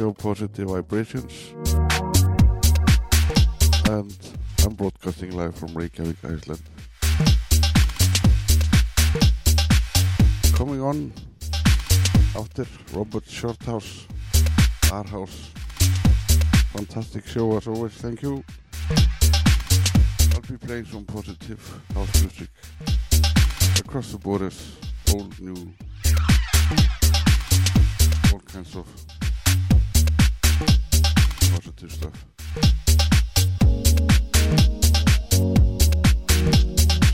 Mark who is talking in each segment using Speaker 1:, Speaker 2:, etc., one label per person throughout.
Speaker 1: show Positive Vibrations. And I'm broadcasting live from Reykjavik, Iceland. Coming on after Robert Shorthouse, our house. Fantastic show as always, thank you. I'll be playing some positive house music across the borders, old, new, all kinds of positive stuff.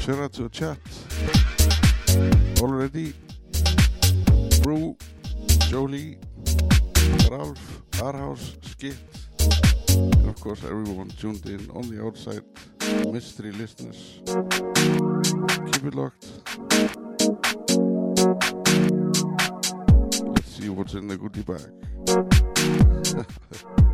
Speaker 1: Shout out to chat. Already. Brew, Jolie, Ralph, Arhouse, Skit, and of course everyone tuned in on the outside. Mystery listeners. Keep it locked. Let's see what's in the goodie bag.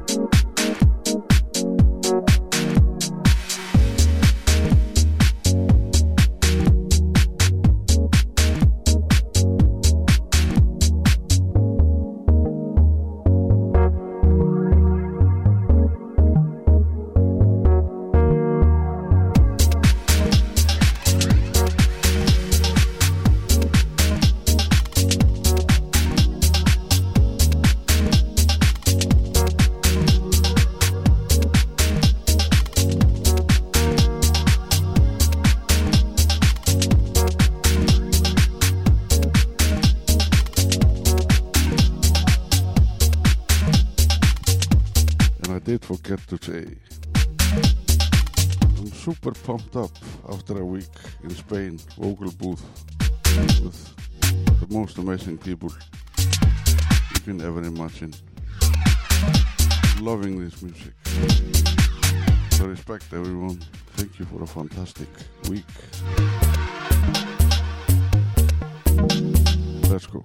Speaker 2: in Spain, vocal booth with the most amazing people you can ever imagine. Loving this music. So respect everyone. Thank you for a fantastic week. Let's go.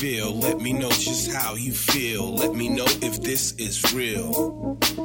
Speaker 3: feel. Let me know just how you feel. Let me know if this is real.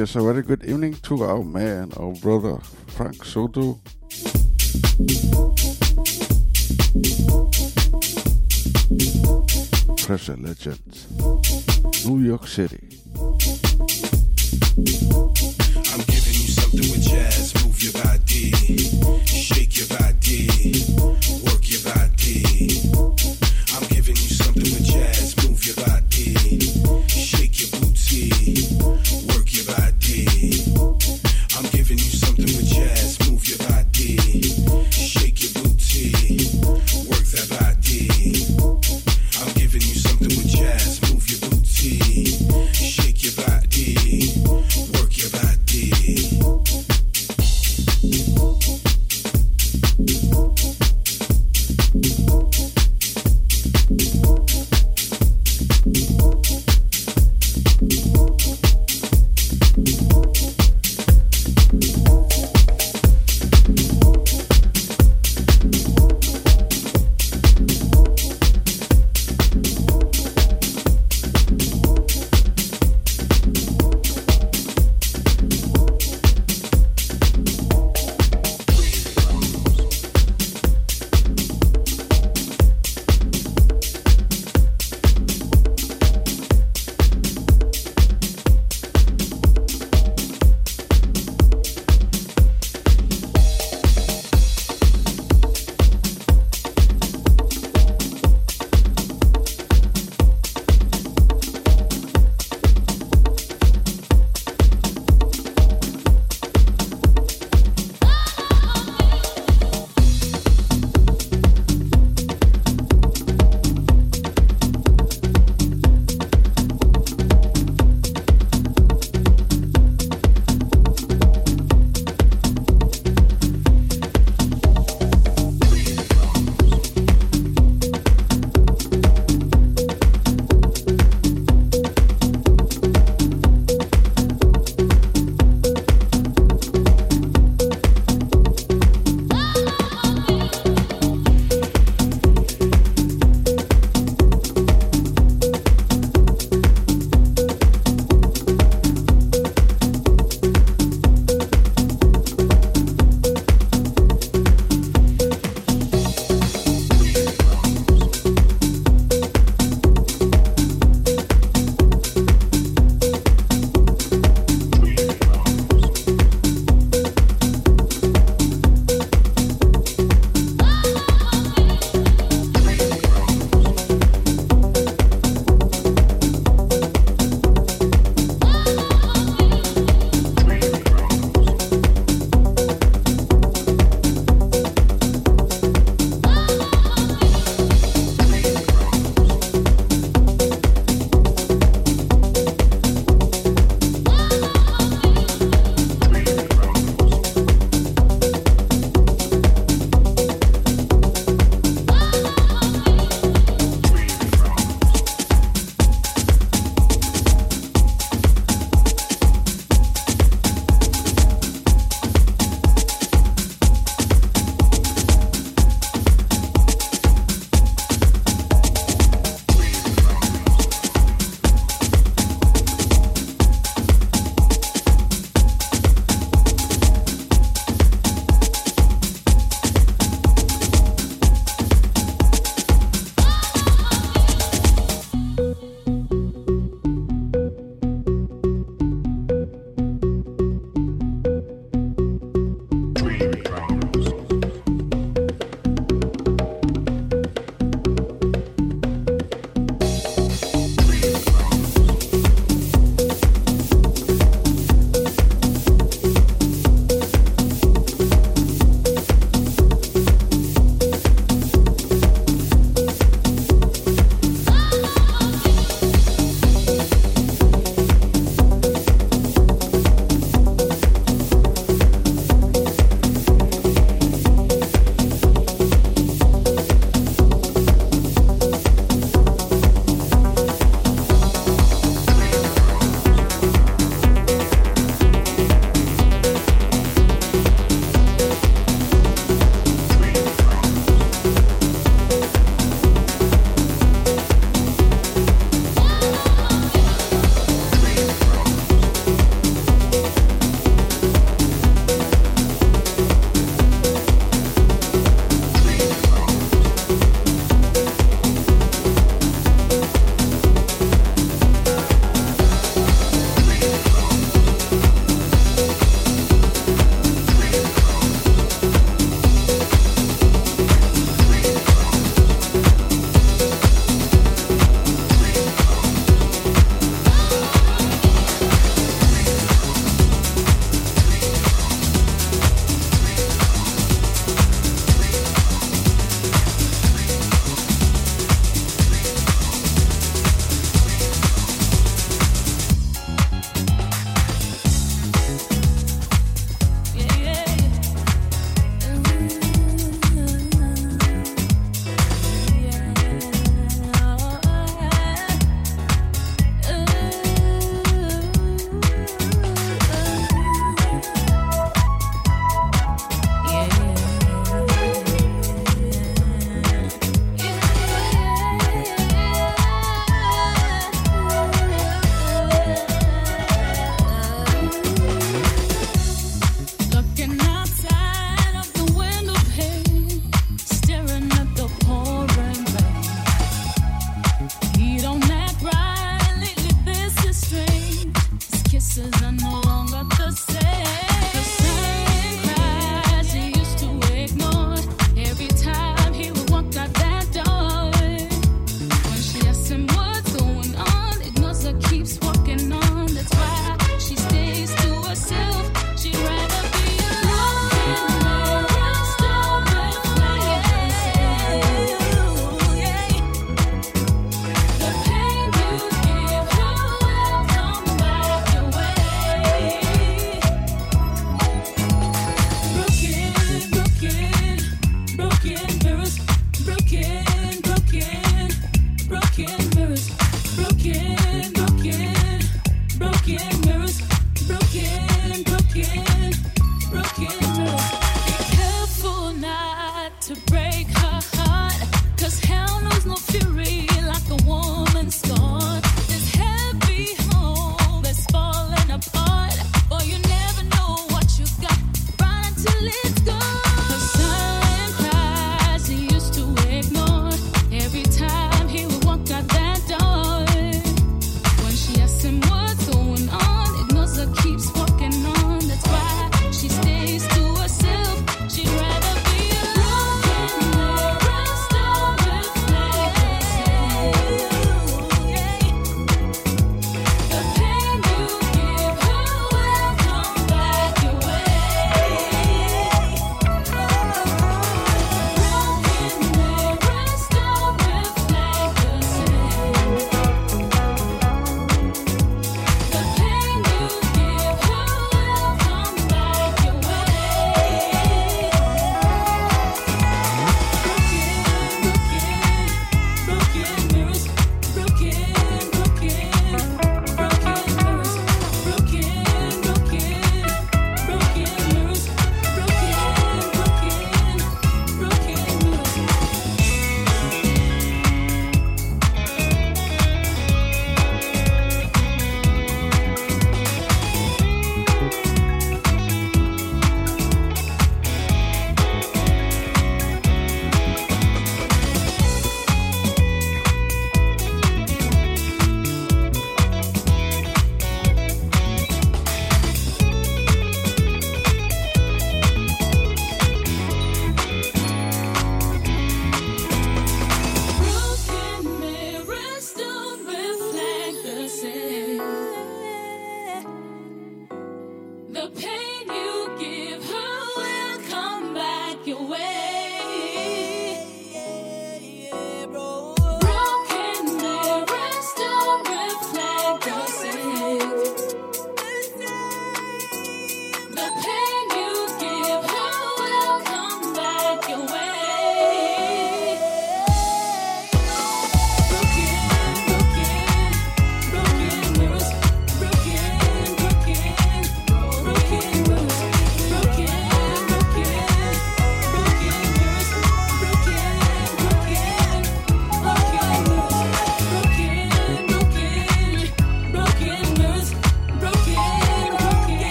Speaker 1: yes, a very good evening to our man, our brother Frank Soto. Pressure Legends, New York City.
Speaker 3: I'm giving you something with jazz. Move your body, shake your body, work your body.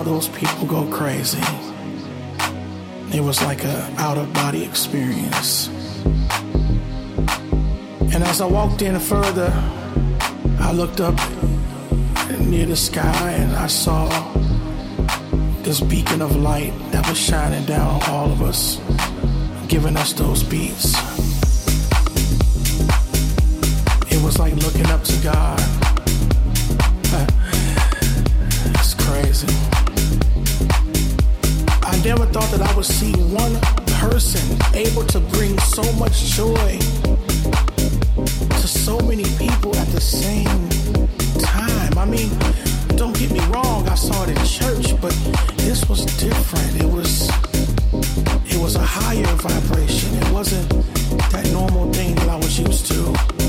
Speaker 4: All those people go crazy. It was like a out of body experience. And as I walked in further, I looked up near the sky and I saw this beacon of light that was shining down on all of us, giving us those beats. It was like looking up to God. Never thought that I would see one person able to bring so much joy to so many people at the same time. I mean, don't get me wrong, I saw it in church, but this was different. It was it was a higher vibration. It wasn't that normal thing that I was used to.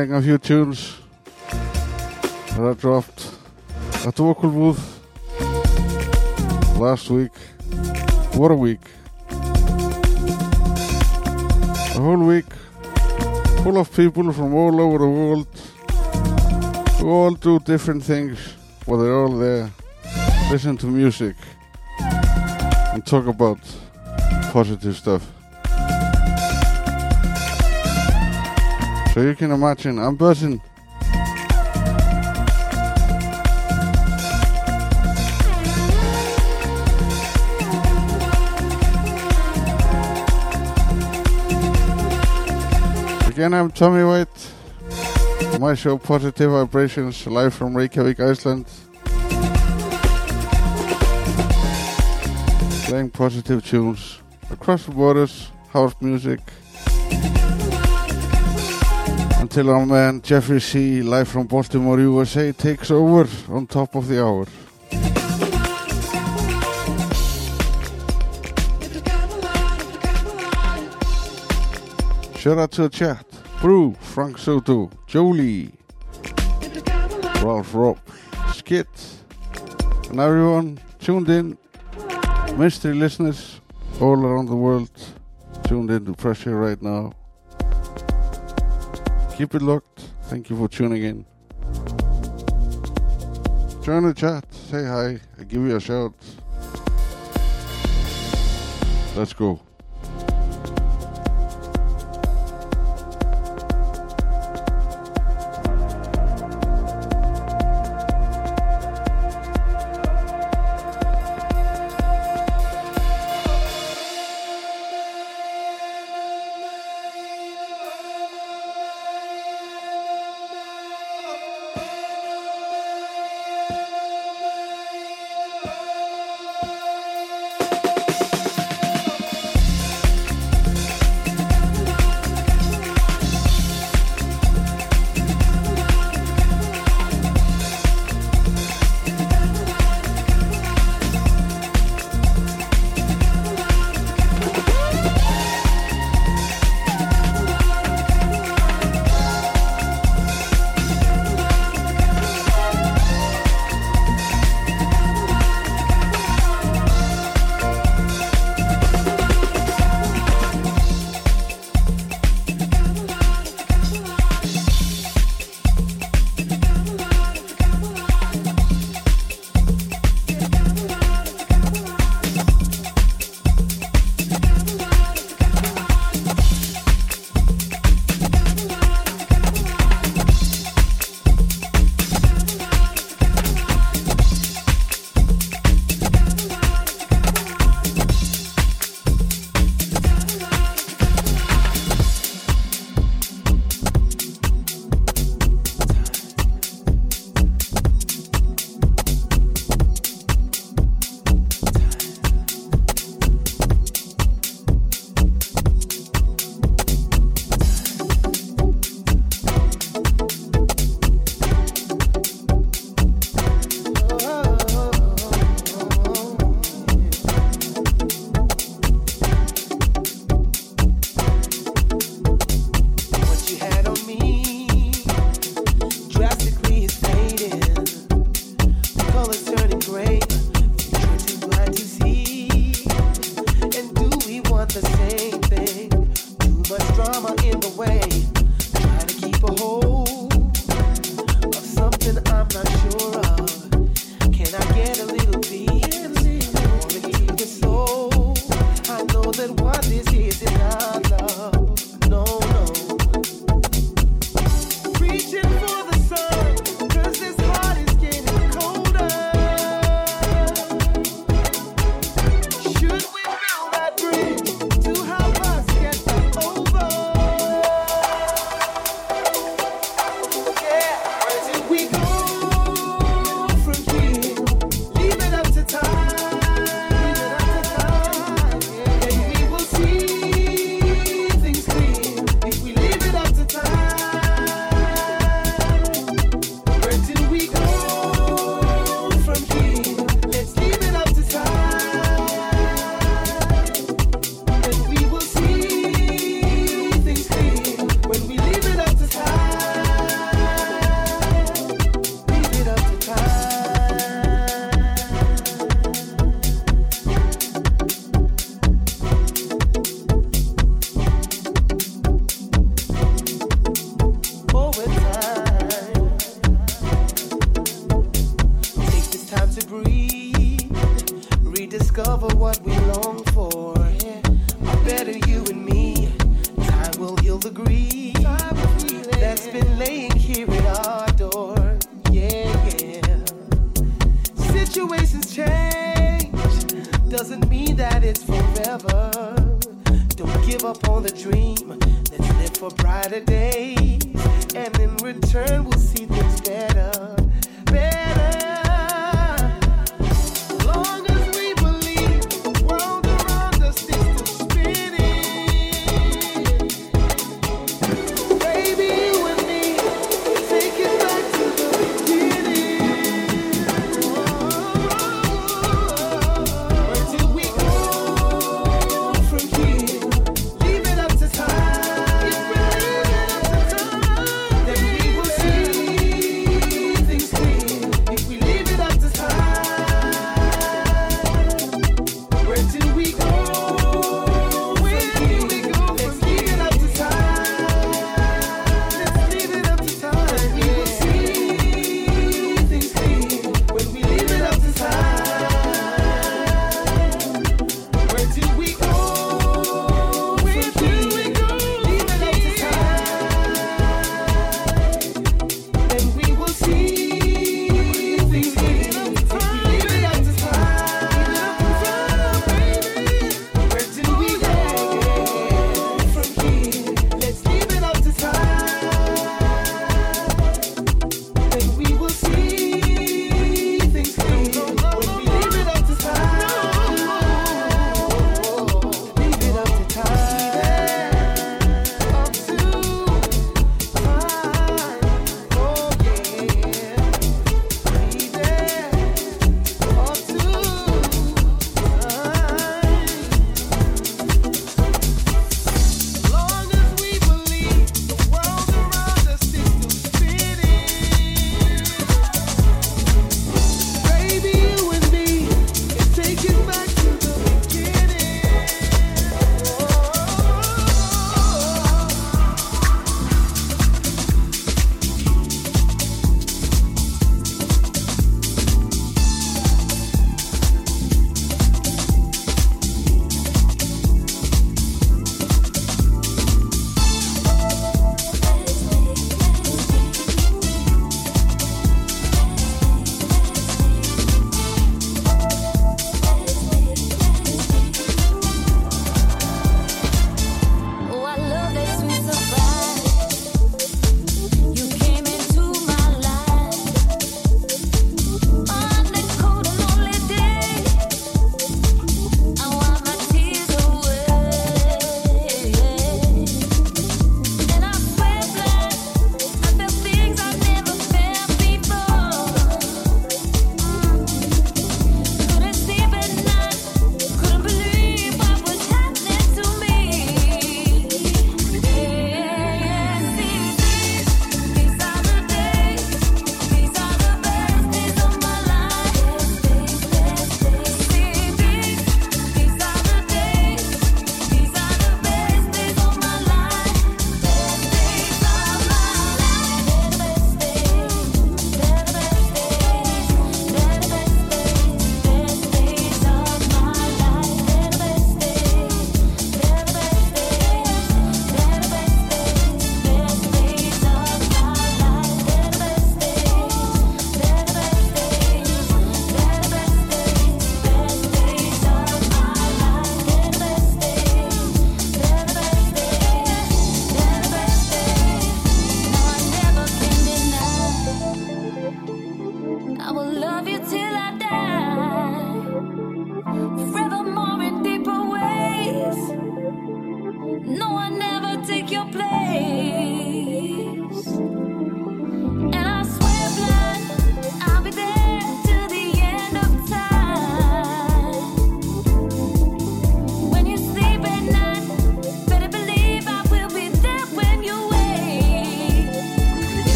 Speaker 1: Playing a few tunes that I dropped at the vocal booth last week. What a week! A whole week full of people from all over the world who all do different things, but they're all there, listen to music and talk about positive stuff. So you can imagine, I'm buzzing. Again, I'm Tommi White. My show, Positive Vibrations, live from Reykjavik, Iceland. Playing positive tunes across the borders, house music. Until our man Geoffrey C., live from Baltimore, USA, takes over on top of the hour. Shout out to the chat. Brew, Frank Soto, Jolie, Ralph Rob, Skit, and everyone tuned in, mystery listeners all around the world tuned in to Pressure right now. Keep it locked. Thank you for tuning in. Join the chat, say hi, I give you a shout. Let's go.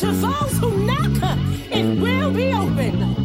Speaker 5: To those who knock, it will be open.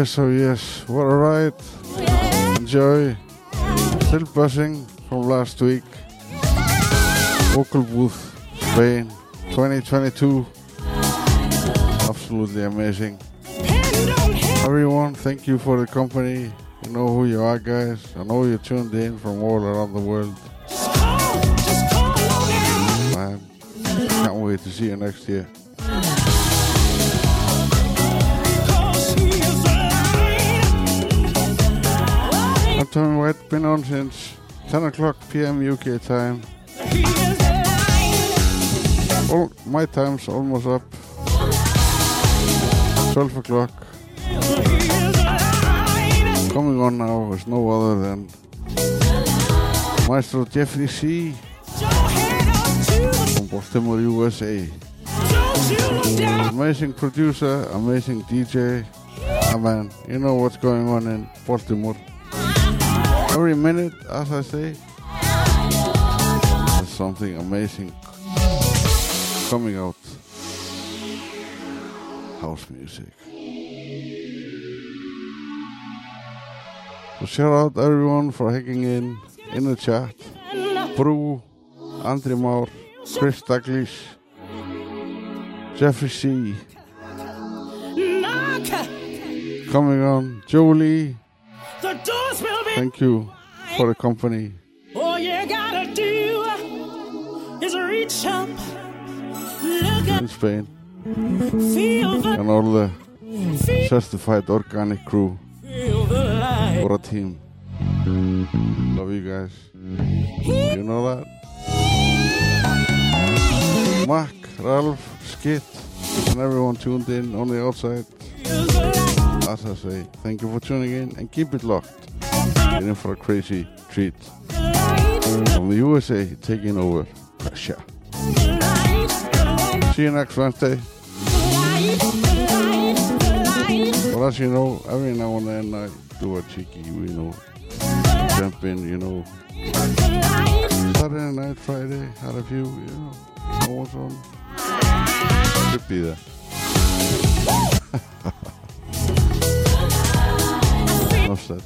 Speaker 1: Yes, oh yes, what a ride. Enjoy. Still buzzing from last week. Vocal booth, Spain, 2022. Absolutely amazing. Everyone, thank you for the company. You know who you are, guys. I know you're tuned in from all around the world. Man, can't wait to see you next year. Tommi White, been on since 10 o'clock p.m. UK time. All, my time's almost up. 12 o'clock. Coming on now is no other than Maestro Geoffrey C. from Baltimore, USA. Amazing producer, amazing DJ. Ah man, you know what's going on in Baltimore. Every minute, as I say, there's something amazing coming out. House music. So shout out everyone for hanging in in the chat. Brew, Andre Moore, Chris Douglas, Geoffrey C. Coming on, Jolie. Thank you for the company.
Speaker 5: All you gotta do is reach up, look
Speaker 1: in
Speaker 5: up,
Speaker 1: Spain
Speaker 5: feel the,
Speaker 1: and all the certified organic crew. What a team. Love you guys. You know that? Mac, Ralph, Skit, and everyone tuned in on the outside. As I say, thank you for tuning in and keep it locked. In for a crazy treat. From the USA, taking over pressure. See you next Wednesday. But as you know, every now and then I do a cheeky, you know, jump in, you know. Saturday night, Friday, had a few, you know, no one's on. Could be there. Enough said.